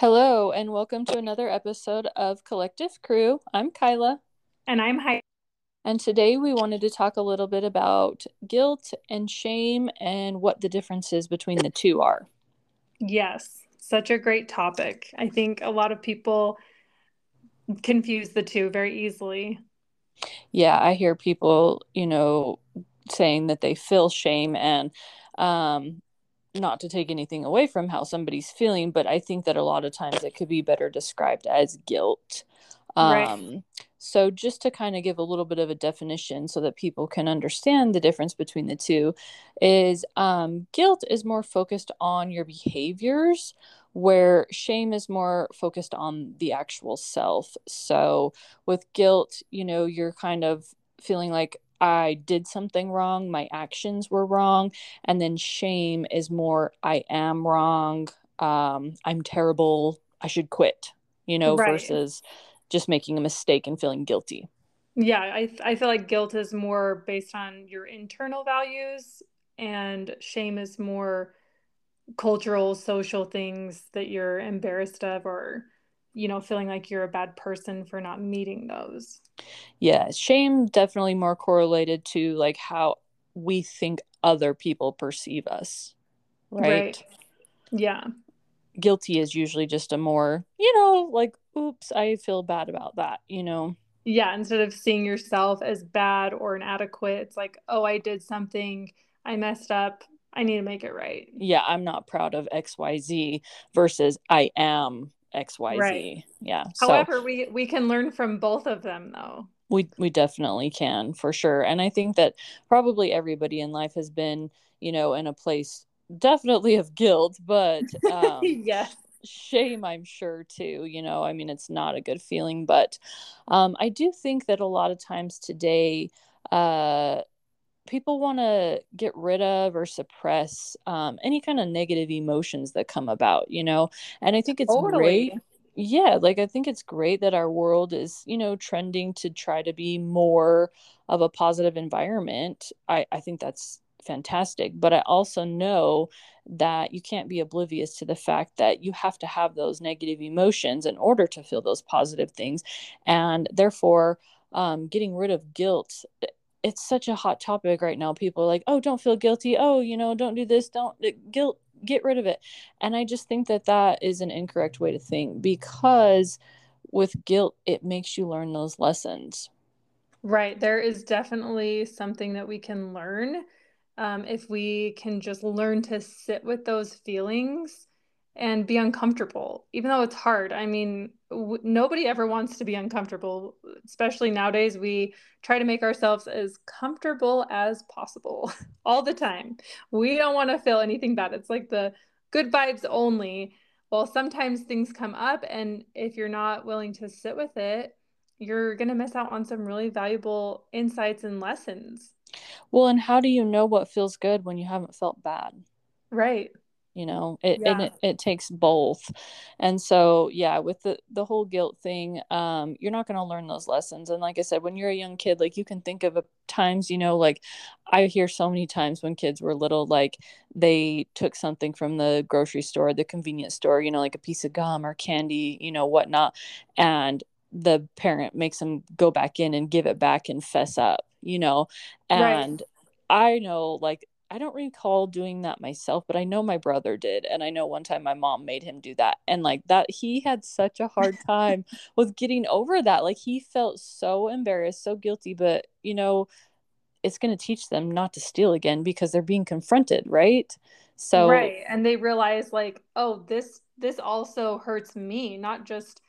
Hello, and welcome to another episode of Collective Crew. I'm Kyla. And I'm Heidi. And today we wanted to talk a little bit about guilt and shame and what the differences between the two are. Yes, such a great topic. I think a lot of people confuse the two very easily. Yeah, I hear people, you know, saying that they feel shame and um not to take anything away from how somebody's feeling, but I think that a lot of times it could be better described as guilt. Um, right. So, just to kind of give a little bit of a definition so that people can understand the difference between the two, is um, guilt is more focused on your behaviors, where shame is more focused on the actual self. So, with guilt, you know, you're kind of feeling like, I did something wrong, my actions were wrong, and then shame is more I am wrong, um, I'm terrible, I should quit, you know, right. versus just making a mistake and feeling guilty. Yeah, I I feel like guilt is more based on your internal values and shame is more cultural, social things that you're embarrassed of or you know, feeling like you're a bad person for not meeting those. Yeah, shame definitely more correlated to like how we think other people perceive us. Right? right. Yeah. Guilty is usually just a more, you know, like, oops, I feel bad about that, you know? Yeah. Instead of seeing yourself as bad or inadequate, it's like, oh, I did something, I messed up, I need to make it right. Yeah. I'm not proud of XYZ versus I am xyz right. yeah. However so, we we can learn from both of them though. We we definitely can for sure. And i think that probably everybody in life has been you know in a place definitely of guilt but um yes. shame i'm sure too you know? I mean it's not a good feeling but um i do think that a lot of times today uh people want to get rid of or suppress um, any kind of negative emotions that come about, you know? And I think it's totally. great. Yeah, like I think it's great that our world is, you know, trending to try to be more of a positive environment. I, I think that's fantastic. But I also know that you can't be oblivious to the fact that you have to have those negative emotions in order to feel those positive things. And therefore, um, getting rid of guilt it's such a hot topic right now. People are like, "Oh, don't feel guilty. Oh, you know, don't do this. Don't uh, guilt. Get rid of it." And I just think that that is an incorrect way to think because with guilt, it makes you learn those lessons. Right. There is definitely something that we can learn um, if we can just learn to sit with those feelings and be uncomfortable, even though it's hard. I mean, w- nobody ever wants to be uncomfortable, especially nowadays. We try to make ourselves as comfortable as possible all the time. We don't want to feel anything bad. It's like the good vibes only. Well, sometimes things come up, and if you're not willing to sit with it, you're going to miss out on some really valuable insights and lessons. Well, and how do you know what feels good when you haven't felt bad? Right you know it yeah. it, it takes both and so yeah with the the whole guilt thing um you're not going to learn those lessons and like i said when you're a young kid like you can think of times you know like i hear so many times when kids were little like they took something from the grocery store the convenience store you know like a piece of gum or candy you know whatnot and the parent makes them go back in and give it back and fess up you know and right. i know like I don't recall doing that myself, but I know my brother did. And I know one time my mom made him do that. And like that, he had such a hard time with getting over that. Like he felt so embarrassed, so guilty. But, you know, it's going to teach them not to steal again because they're being confronted, right? So, right. And they realize, like, oh, this, this also hurts me, not just,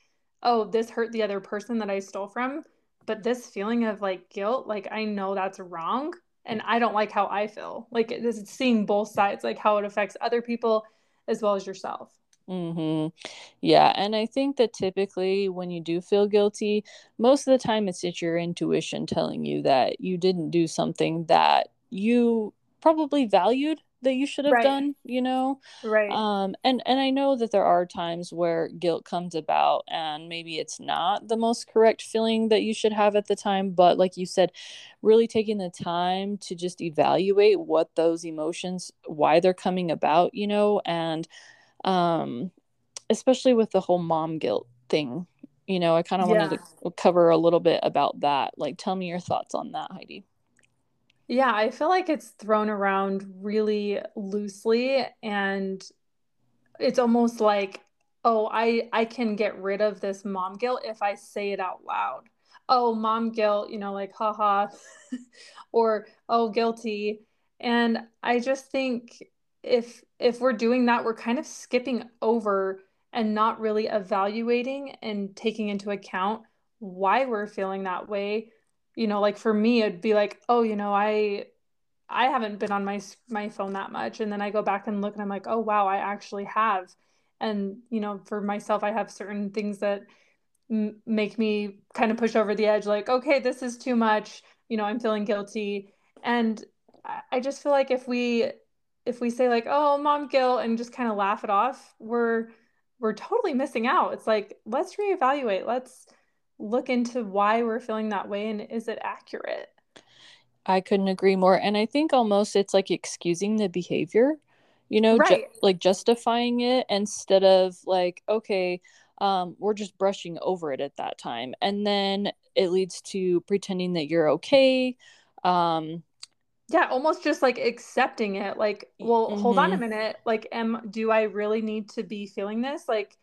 oh, this hurt the other person that I stole from, but this feeling of like guilt, like, I know that's wrong and I don't like how I feel. Like this is seeing both sides, like how it affects other people as well as yourself. Mm-hmm. Yeah. And I think that typically when you do feel guilty, most of the time it's just your intuition telling you that you didn't do something that you probably valued that you should have right. done you know right um and and i know that there are times where guilt comes about and maybe it's not the most correct feeling that you should have at the time but like you said really taking the time to just evaluate what those emotions why they're coming about you know and um especially with the whole mom guilt thing. You know, I kind of yeah. wanted to cover a little bit about that. Like, tell me your thoughts on that, Heidi. Yeah, I feel like it's thrown around really loosely and it's almost like, oh, I I can get rid of this mom guilt if I say it out loud. Oh, mom guilt, you know, like haha or oh, guilty. And I just think if if we're doing that, we're kind of skipping over and not really evaluating and taking into account why we're feeling that way you know like for me it'd be like oh you know i i haven't been on my my phone that much. And then i go back and look and i'm like oh wow i actually have. And you know for myself i have certain things that m- make me kind of push over the edge like okay this is too much. You know i'm feeling guilty. And i just feel like if we if we say like oh mom guilt and just kind of laugh it off we're we're totally missing out. It's like let's reevaluate. Let's look into why we're feeling that way and is it accurate? I couldn't agree more. And I think almost it's like excusing the behavior, you know, right. ju- like justifying it instead of like, okay, um, we're just brushing over it at that time. And then it leads to pretending that you're okay. Um, yeah, almost just like accepting it. Like, well, mm-hmm. hold on a mm-hmm. minute. Like, am do I really need to be feeling this? Like,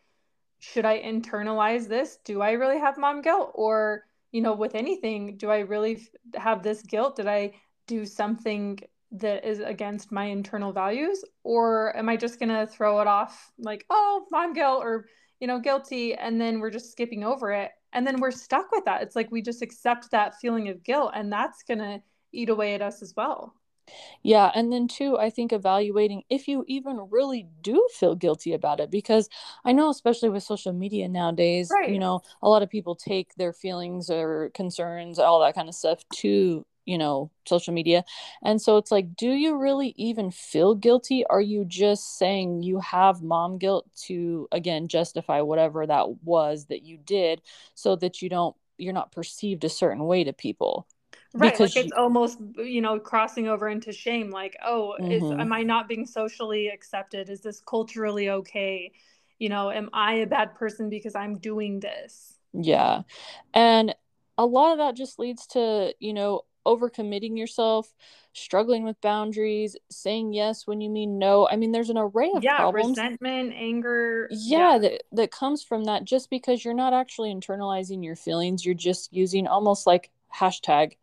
should I internalize this? Do I really have mom guilt? Or, you know, with anything, do I really have this guilt? Did I do something that is against my internal values? Or am I just going to throw it off like, oh, mom guilt or, you know, guilty? And then we're just skipping over it. And then we're stuck with that. It's like we just accept that feeling of guilt, and that's going to eat away at us as well. Yeah, and then too, I think evaluating if you even really do feel guilty about it because I know especially with social media nowadays, right. you know, a lot of people take their feelings or concerns, all that kind of stuff to, you know, social media. And so it's like, do you really even feel guilty? Are you just saying you have mom guilt to again justify whatever that was that you did so that you don't you're not perceived a certain way to people? Right because like it's you... almost you know crossing over into shame like oh mm-hmm. is am i not being socially accepted? Is this culturally okay? You know am i a bad person because i'm doing this? Yeah and a lot of that just leads to you know overcommitting yourself struggling with boundaries saying yes when you mean no. I mean there's an array of yeah problems. resentment anger yeah, yeah, That, that comes from that just because you're not actually internalizing your feelings you're just using almost like hashtag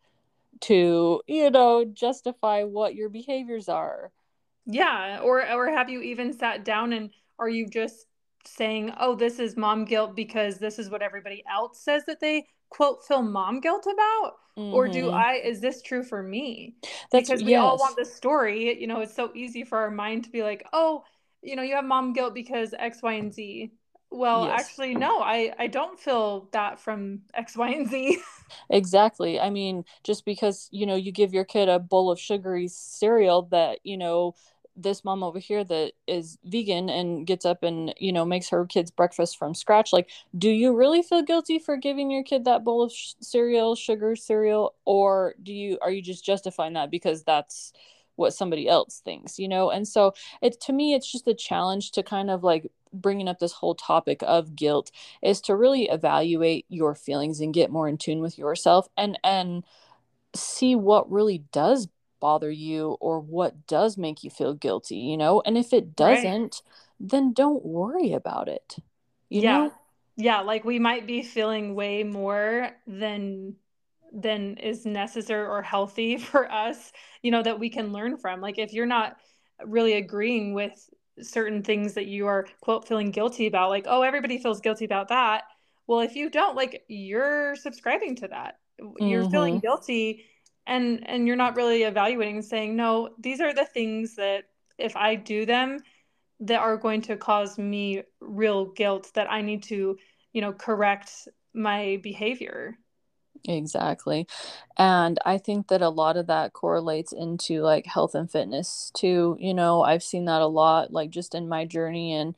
to you know justify what your behaviors are yeah or or have you even sat down and are you just saying oh this is mom guilt because this is what everybody else says that they quote feel mom guilt about mm-hmm. or do mm-hmm. i is this true for me That's, because we yes. all want the story you know it's so easy for our mind to be like oh you know you have mom guilt because x y and z well, yes. actually, no, I, I don't feel that from X, Y, and Z. exactly. I mean, just because, you know, you give your kid a bowl of sugary cereal that, you know, this mom over here that is vegan and gets up and you know makes her kids breakfast from scratch like do you really feel guilty for giving your kid that bowl of sh- cereal sugar cereal or do you are you just justifying that because that's what somebody else thinks you know and so it to me it's just a challenge to kind of like bringing up this whole topic of guilt is to really evaluate your feelings and get more in tune with yourself and and see what really does bother you or what does make you feel guilty you know and if it doesn't right. then don't worry about it you yeah know? yeah like we might be feeling way more than than is necessary or healthy for us you know that we can learn from like if you're not really agreeing with certain things that you are quote feeling guilty about like oh everybody feels guilty about that well if you don't like you're subscribing to that mm-hmm. you're feeling mm-hmm. guilty and and you're not really evaluating and saying no these are the things that if i do them that are going to cause me real guilt that i need to you know correct my behavior Exactly. And I think that a lot of that correlates into like health and fitness too. You know, I've seen that a lot like just in my journey and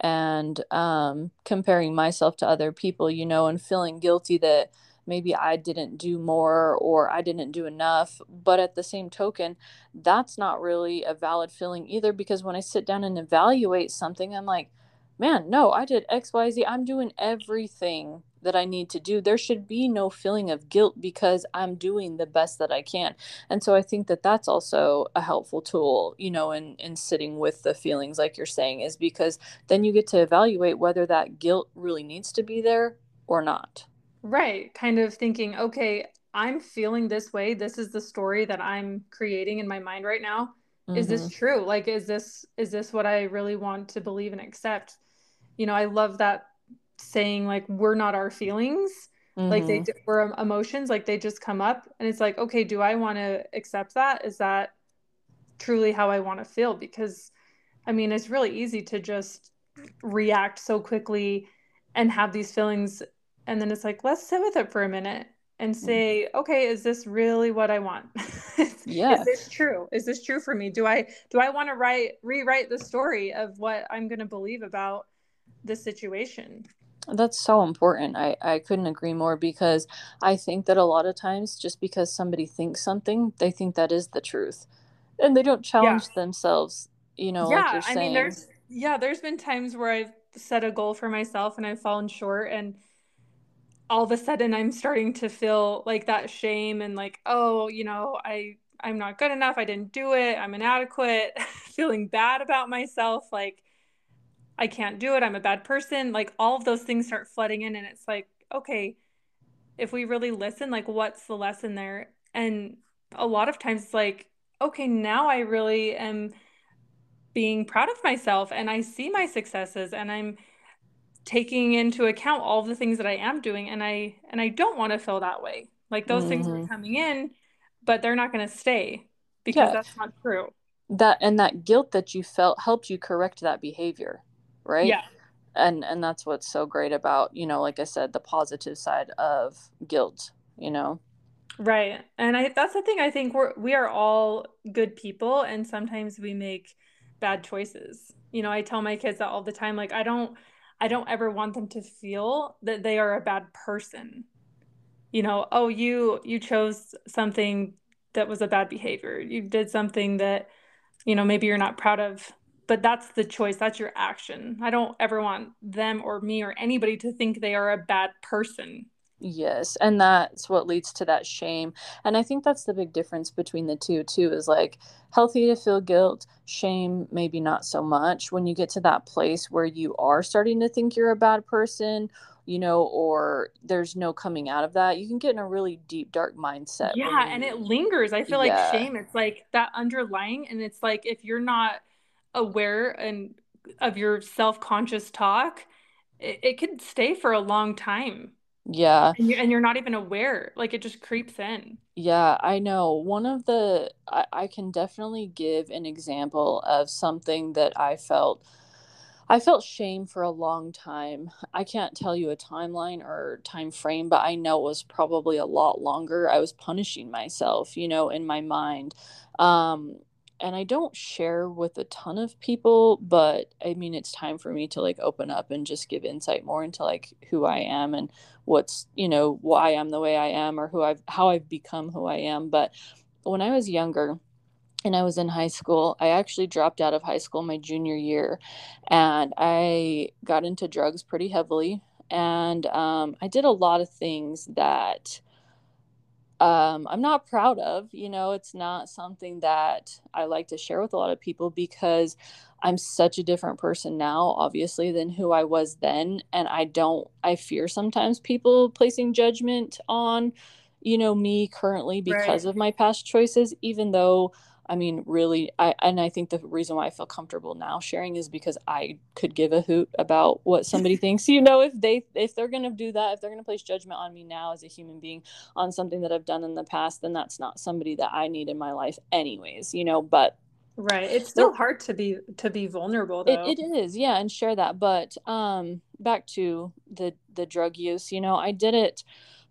and um comparing myself to other people, you know, and feeling guilty that maybe I didn't do more or I didn't do enough. But at the same token, that's not really a valid feeling either because when I sit down and evaluate something, I'm like, man, no, I did XYZ. I'm doing everything that I need to do. There should be no feeling of guilt because I'm doing the best that I can. And so I think that that's also a helpful tool, you know, in in sitting with the feelings like you're saying is because then you get to evaluate whether that guilt really needs to be there or not. Right. Kind of thinking, okay, I'm feeling this way. This is the story that I'm creating in my mind right now. Mm-hmm. Is this mm-hmm. true? Like is this is this what I really want to believe and accept? You know, I love that saying like we're not our feelings. Mm-hmm. Like they mm-hmm. we're emotions, like they just come up and it's like, okay, do I want to accept that? Is that truly how I want to feel? Because I mean, it's really easy to just react so quickly and have these feelings and then it's like let's sit with it for a minute and mm. say okay is this really what i want yeah is this true is this true for me do i do i want to write rewrite the story of what i'm going to believe about this situation that's so important i i couldn't agree more because i think that a lot of times just because somebody thinks something they think that is the truth and they don't challenge yeah. themselves you know yeah like i mean there's yeah there's been times where i've set a goal for myself and i've fallen short and all of a sudden I'm starting to feel like that shame and like, oh, you know, I I'm not good enough. I didn't do it. I'm inadequate. feeling bad about myself like I can't do it. I'm a bad person. Like all of those things start flooding in and it's like, okay, if we really listen, like what's the lesson there? And a lot of times it's like, okay, now I really am being proud of myself and I see my successes and I'm taking into account all the things that I am doing and I and I don't want to feel that way. Like those mm-hmm. things are mm-hmm. coming in, but they're not going to stay because yeah. that's not true. That and that guilt that you felt helped you correct that behavior, right? Yeah. And and that's what's so great about, you know, like I said, the positive side of guilt, you know. Right. And I that's the thing I think we're we are all good people and sometimes we make bad choices. You know, I tell my kids that all the time like I don't I don't ever want them to feel that they are a bad person. You know, oh, you you chose something that was a bad behavior. You did something that, you know, maybe you're not proud of, but that's the choice. That's your action. I don't ever want them or me or anybody to think they are a bad person. Yes, and that's what leads to that shame. And I think that's the big difference between the two too is like healthy to feel guilt, shame maybe not so much. When you get to that place where you are starting to think you're a bad person, you know, or there's no coming out of that, you can get in a really deep dark mindset. Yeah, you, and it lingers. I feel yeah. like shame it's like that underlying and it's like if you're not aware and of your self-conscious talk, it, it could stay for a long time yeah. And you're, and you're not even aware. Like it just creeps in. Yeah, I know. One of the, I, I can definitely give an example of something that I felt. I felt shame for a long time. I can't tell you a timeline or time frame, but I know it was probably a lot longer. I was punishing myself, you know, in my mind. Um, and I don't share with a ton of people, but I mean, it's time for me to like open up and just give insight more into like who I am and what's, you know, why I'm the way I am or who I've, how I've become who I am. But when I was younger, and I was in high school. I actually dropped out of high school my junior year and I got into drugs pretty heavily. And um, I did a lot of things that um, I'm not proud of. You know, it's not something that I like to share with a lot of people because I'm such a different person now, obviously, than who I was then. And I don't, I fear sometimes people placing judgment on, you know, me currently because right. of my past choices, even though I mean, really, I and I think the reason why I feel comfortable now sharing is because I could give a hoot about what somebody thinks. You know, if they if they're gonna do that, if they're gonna place judgment on me now as a human being on something that I've done in the past, then that's not somebody that I need in my life, anyways. You know, but right, it's still hard to be to be vulnerable. Though. It, it is, yeah, and share that. But um, back to the the drug use. You know, I did it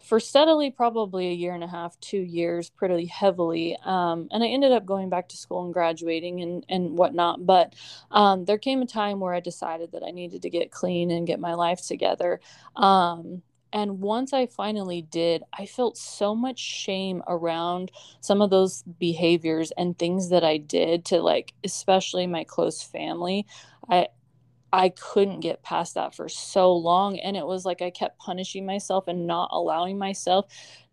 for steadily probably a year and a half two years pretty heavily um, and i ended up going back to school and graduating and, and whatnot but um, there came a time where i decided that i needed to get clean and get my life together um, and once I finally did, I felt so much shame around some of those behaviors and things that I did to like, especially my close family. I, I couldn't get past that for so long. And it was like I kept punishing myself and not allowing myself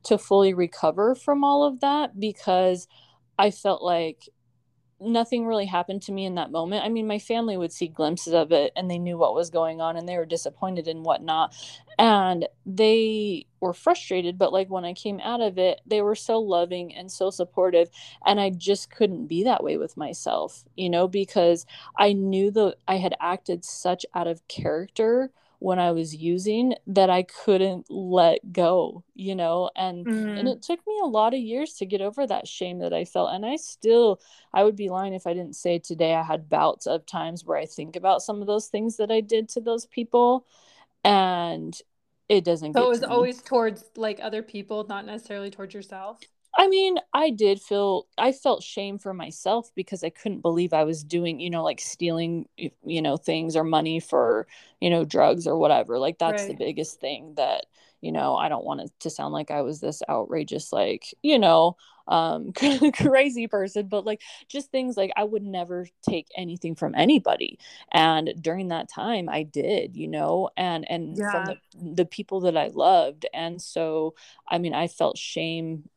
to fully recover from all of that because I felt like nothing really happened to me in that moment. I mean, my family would see glimpses of it and they knew what was going on and they were disappointed and whatnot. And they were frustrated, but like when I came out of it, they were so loving and so supportive. And I just couldn't be that way with myself, you know, because I knew that I had acted such out of character when I was using that I couldn't let go, you know, and mm. and it took me a lot of years to get over that shame that I felt and I still I would be lying if I didn't say today I had bouts of times where I think about some of those things that I did to those people and it doesn't so it was always towards like other people not necessarily towards yourself I mean, I did feel I felt shame for myself because I couldn't believe I was doing, you know, like stealing, you know, things or money for, you know, drugs or whatever. Like that's right. the biggest thing that, you know, I don't want it to sound like I was this outrageous like, you know, um crazy person, but like just things like I would never take anything from anybody. And during that time I did, you know, and and yeah. from the, the people that I loved. And so I mean, I felt shame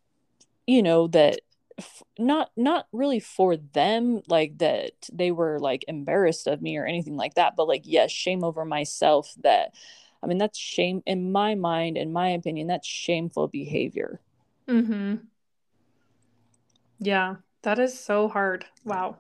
you know that f- not not really for them like that they were like embarrassed of me or anything like that but like yes shame over myself that i mean that's shame in my mind in my opinion that's shameful behavior. Mhm yeah that is so hard. Wow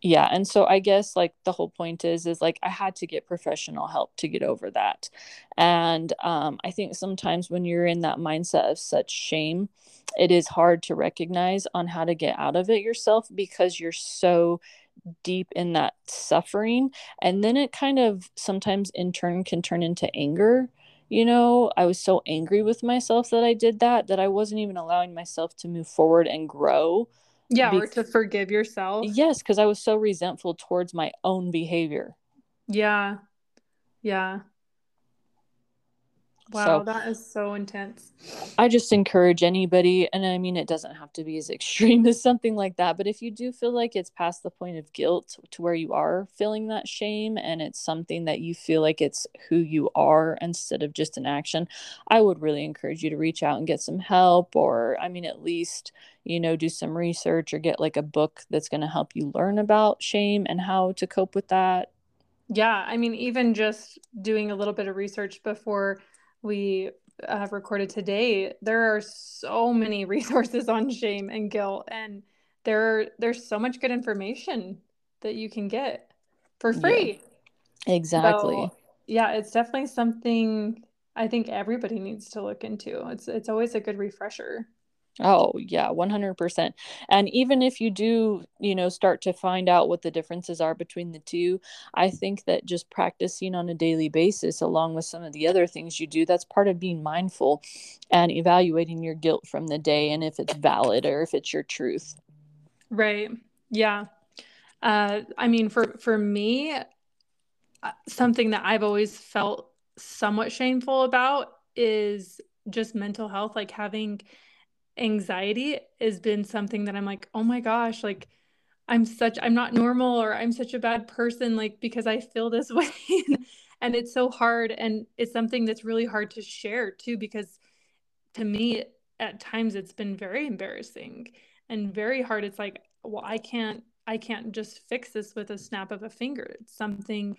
yeah and so i guess like the whole point is is like i had to get professional help to get over that. And um, i think sometimes when you're in that mindset of such shame it is hard to recognize on how to get out of it yourself because you're so deep in that suffering. And then it kind of sometimes in turn can turn into anger. You know i was so angry with myself that i did that that i wasn't even allowing myself to move forward and grow yeah, Be- or to forgive yourself. Yes, because I was so resentful towards my own behavior. Yeah. Yeah. Wow, so, that is so intense. I just encourage anybody, and I mean, it doesn't have to be as extreme as something like that, but if you do feel like it's past the point of guilt to where you are feeling that shame and it's something that you feel like it's who you are instead of just an action, I would really encourage you to reach out and get some help, or I mean, at least, you know, do some research or get like a book that's going to help you learn about shame and how to cope with that. Yeah, I mean, even just doing a little bit of research before we uh, have recorded today, there are so many resources on shame and guilt, and there there's so much good information that you can get for free. Yeah, exactly. So, yeah, it's definitely something I think everybody needs to look into. It's it's always a good refresher. Oh, yeah, 100%. And even if you do, you know, start to find out what the differences are between the two, I think that just practicing on a daily basis, along with some of the other things you do, that's part of being mindful and evaluating your guilt from the day and if it's valid or if it's your truth. Right. Yeah. Uh, I mean, for for me, uh, something that I've always felt somewhat shameful about is just mental health, like having anxiety has been something that I'm like, oh my gosh, like I'm such, I'm not normal or I'm such a bad person, like because I feel this way. and it's so hard. And it's something that's really hard to share too, because to me, at times it's been very embarrassing and very hard. It's like, well, I can't, I can't just fix this with a snap of a finger. It's something,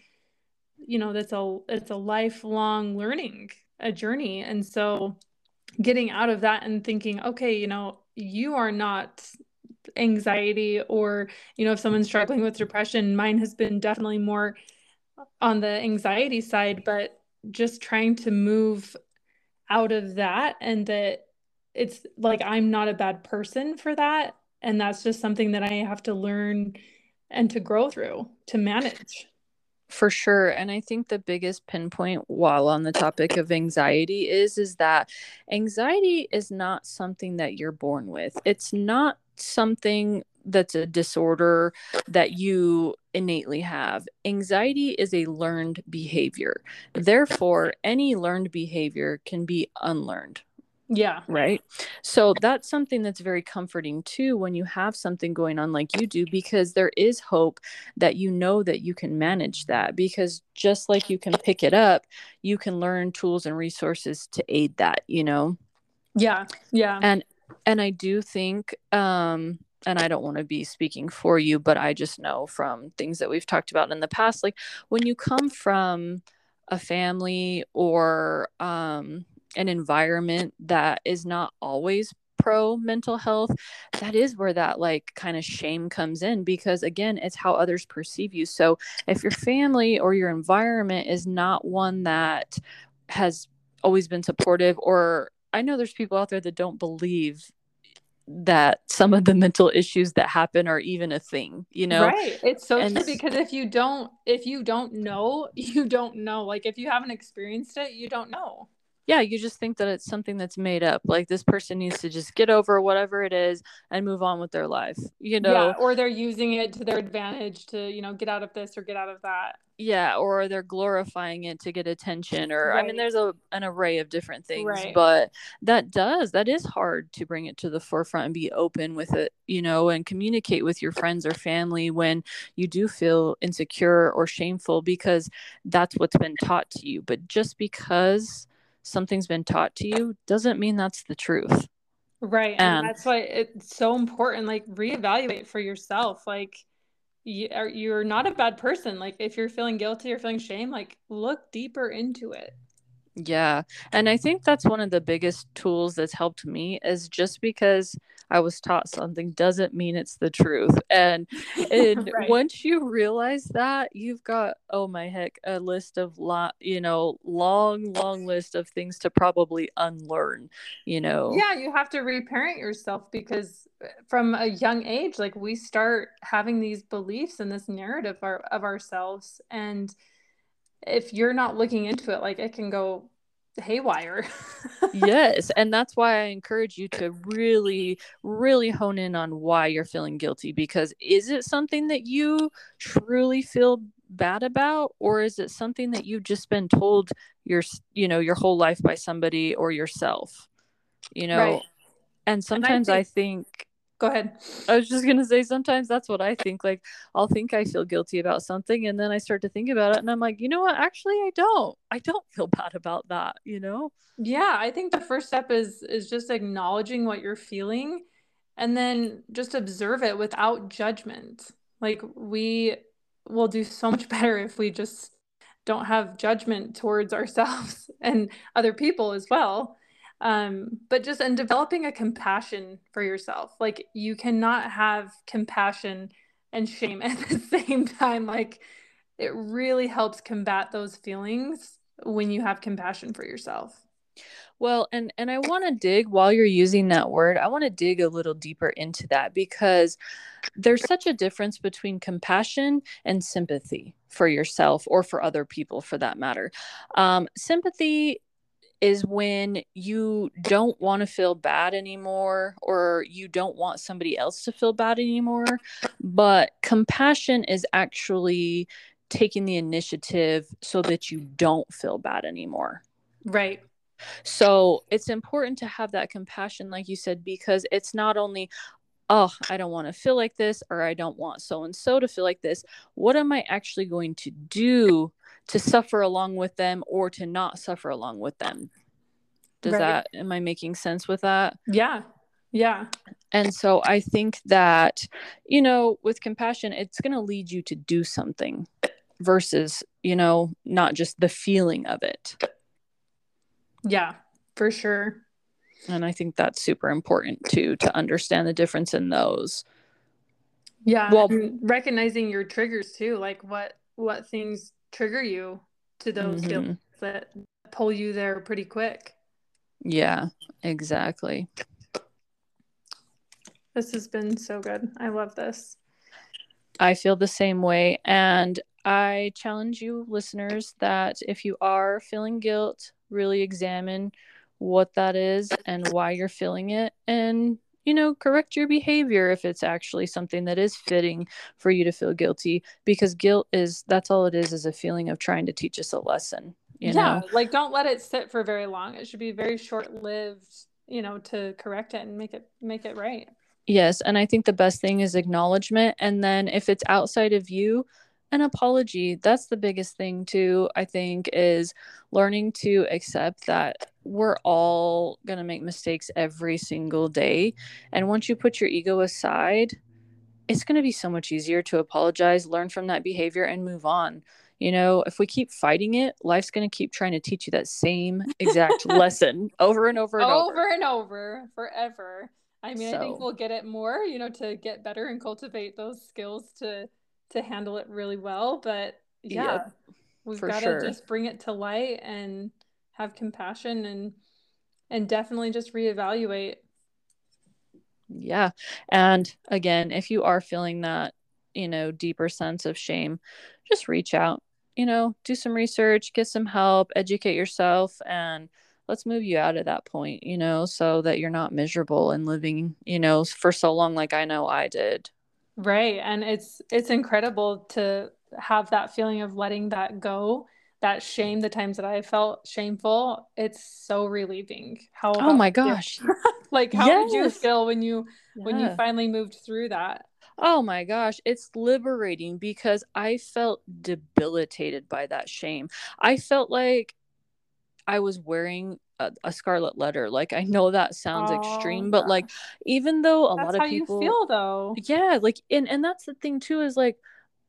you know, that's a, it's a lifelong learning, a journey. And so, getting out of that and thinking, okay, you know, you are not anxiety or, you know, if someone's mm-hmm. struggling with depression, mine has been definitely more on the anxiety side, but just trying to move out of that and that it's like I'm not a bad person for that. And that's just something that I have to learn and to grow through to manage. For sure. And I think the biggest pinpoint while on the topic of anxiety is is that anxiety is not something that you're born with. It's not something that's a disorder that you innately have. Anxiety is a learned behavior. Therefore, any learned behavior can be unlearned Yeah. Right. So that's something that's very comforting too when you have something going on like you do, because there is hope that you know that you can manage that. Because just like you can pick it up, you can learn tools and resources to aid that, you know? Yeah. Yeah. And, and I do think, um, and I don't want to be speaking for you, but I just know from things that we've talked about in the past, like when you come from a family or um, an environment that is not always pro mental health that is where that like kind of shame comes in because again it's how others perceive you. So if your family or your environment is not one that has always been supportive or i know there's people out there that don't believe that some of the mental issues that happen are even a thing you know? Right. It's so and, true because if you don't if you don't know you don't know. Like if you haven't experienced it you don't know yeah, you just think that it's something that's made up. Like this person needs to just get over whatever it is and move on with their life, you know? Yeah, or they're using it to their advantage to, you know, get out of this or get out of that. Yeah, or they're glorifying it to get attention or right. I mean there's a an array of different things, right. but that does that is hard to bring it to the forefront and be open with it, you know, and communicate with your friends or family when you do feel insecure or shameful because that's what's been taught to you. But just because something's been taught to you doesn't mean that's the truth. Right. And, and that's why it's so important. Like, reevaluate for yourself. Like, you are you're not a bad person. Like, if you're feeling guilty or feeling shame, like, look deeper into it. Yeah. And I think that's one of the biggest tools that's helped me is just because I was taught something doesn't mean it's the truth. And and right. once you realize that, you've got oh my heck, a list of lot, you know, long long list of things to probably unlearn, you know. Yeah, you have to reparent yourself because uh, from a young age like we start having these beliefs and this narrative of, of ourselves and if you're not looking into it, like it can go haywire. yes. And that's why I encourage you to really, really hone in on why you're feeling guilty. Because is it something that you truly feel bad about? Or is it something that you've just been told your, you know, your whole life by somebody or yourself? You know? Right. And sometimes and I, think, I think Go ahead. I was just gonna say sometimes that's what I think. Like I'll think I feel guilty about something and then I start to think about it and I'm like, you know what? Actually I don't. I don't feel bad about that, you know? Yeah, I think the first step is is just acknowledging what you're feeling and then just observe it without judgment. Like we will do so much better if we just don't have judgment towards ourselves and other people as well um but just and developing a compassion for yourself like you cannot have compassion and shame at the same time like it really helps combat those feelings when you have compassion for yourself well, and and I want to dig while you're using that word. I want to dig a little deeper into that because there's such a difference between compassion and sympathy for yourself or for other people, for that matter. Um, sympathy is when you don't want to feel bad anymore or you don't want somebody else to feel bad anymore. But compassion is actually taking the initiative so that you don't feel bad anymore. Right. So it's important to have that compassion, like you said, because it's not only, oh, I don't want to feel like this, or I don't want so and so to feel like this. What am I actually going to do to suffer along with them or to not suffer along with them. Does right. that am I making sense with that? Yeah. Yeah. And so I think that, you know, with compassion, it's going to lead you to do something versus, you know, not just the feeling of it. Yeah, for sure. And I think that's super important too to understand the difference in those. Yeah. Well, recognizing your triggers too, like what what things trigger you to those mm-hmm. feelings that pull you there pretty quick. Yeah, exactly. This has been so good. I love this. I feel the same way. And I challenge you, listeners, that if you are feeling guilt, really examine what that is and why you're feeling it and you know, correct your behavior if it's actually something that is fitting for you to feel guilty because guilt is that's all it is is a feeling of trying to teach us a lesson. You yeah, know? like don't let it sit for very long. It should be very short lived you know, to correct it and make it make it right. Yes, and I think the best thing is acknowledgement and then if it's outside of you, an apology. That's the biggest thing too, I think is learning to accept that we're all going to make mistakes every single day and once you put your ego aside, it's going to be so much easier to apologize, learn from that behavior and move on. You know, if we keep fighting it, life's going to keep trying to teach you that same exact lesson over and over and over. Over and over, forever. I mean, so, I think we'll get it more, you know, to get better and cultivate those skills to to handle it really well, but yeah, yep, we've got to sure. just bring it to light and have compassion and and definitely just reevaluate. Yeah. And again, if you are feeling that, you know, deeper sense of shame, just reach out you know, do some research, get some help, educate yourself, and let's move you out of that point, you know, so that you're not miserable and living, you know, for so long like I know I did. Right. And it's it's incredible to have that feeling of letting that go, that shame, the times that I felt shameful, it's so relieving. How Oh my gosh. like how yes. did you feel when you yeah. when you finally moved through that? Oh my gosh, it's liberating because I felt debilitated by that shame. I felt like I was wearing a, a scarlet letter. Like I know that sounds oh, extreme, but oh, like even though a that's lot of people feel though. Yeah, like and and that's the thing too is like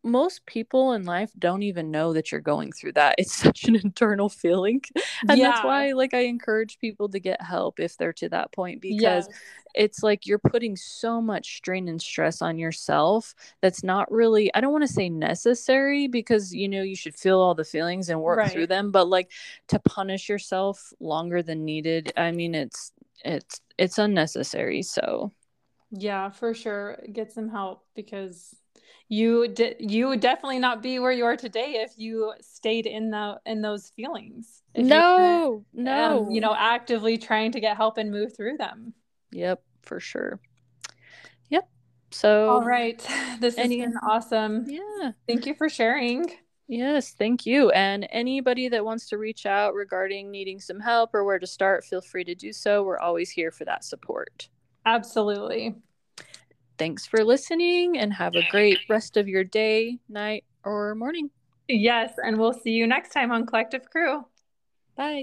most people in life don't even know that you're going through that. It's such an internal feeling. And yeah. that's why like I encourage people to get help if they're to that point because it's like you're putting so much strain and stress on yourself that's not really I don't want to say necessary because you know you should feel all the feelings and work right. through them, but like to punish yourself longer than needed, I mean it's it's it's unnecessary. So yeah, for sure. Get some help because you did you would definitely not be where you are today if you stayed in the in those feelings. If no you no. um, you know actively trying to get help and move through them. Yep for sure. Yep so all right. This any, has been awesome. Yeah. Thank you for sharing. Yes thank you. And anybody that wants to reach out regarding needing some help or where to start feel free to do so. We're always here for that support. Absolutely Thanks for listening and have a great rest of your day, night, or morning. Yes, and we'll see you next time on Collective Crew. Bye.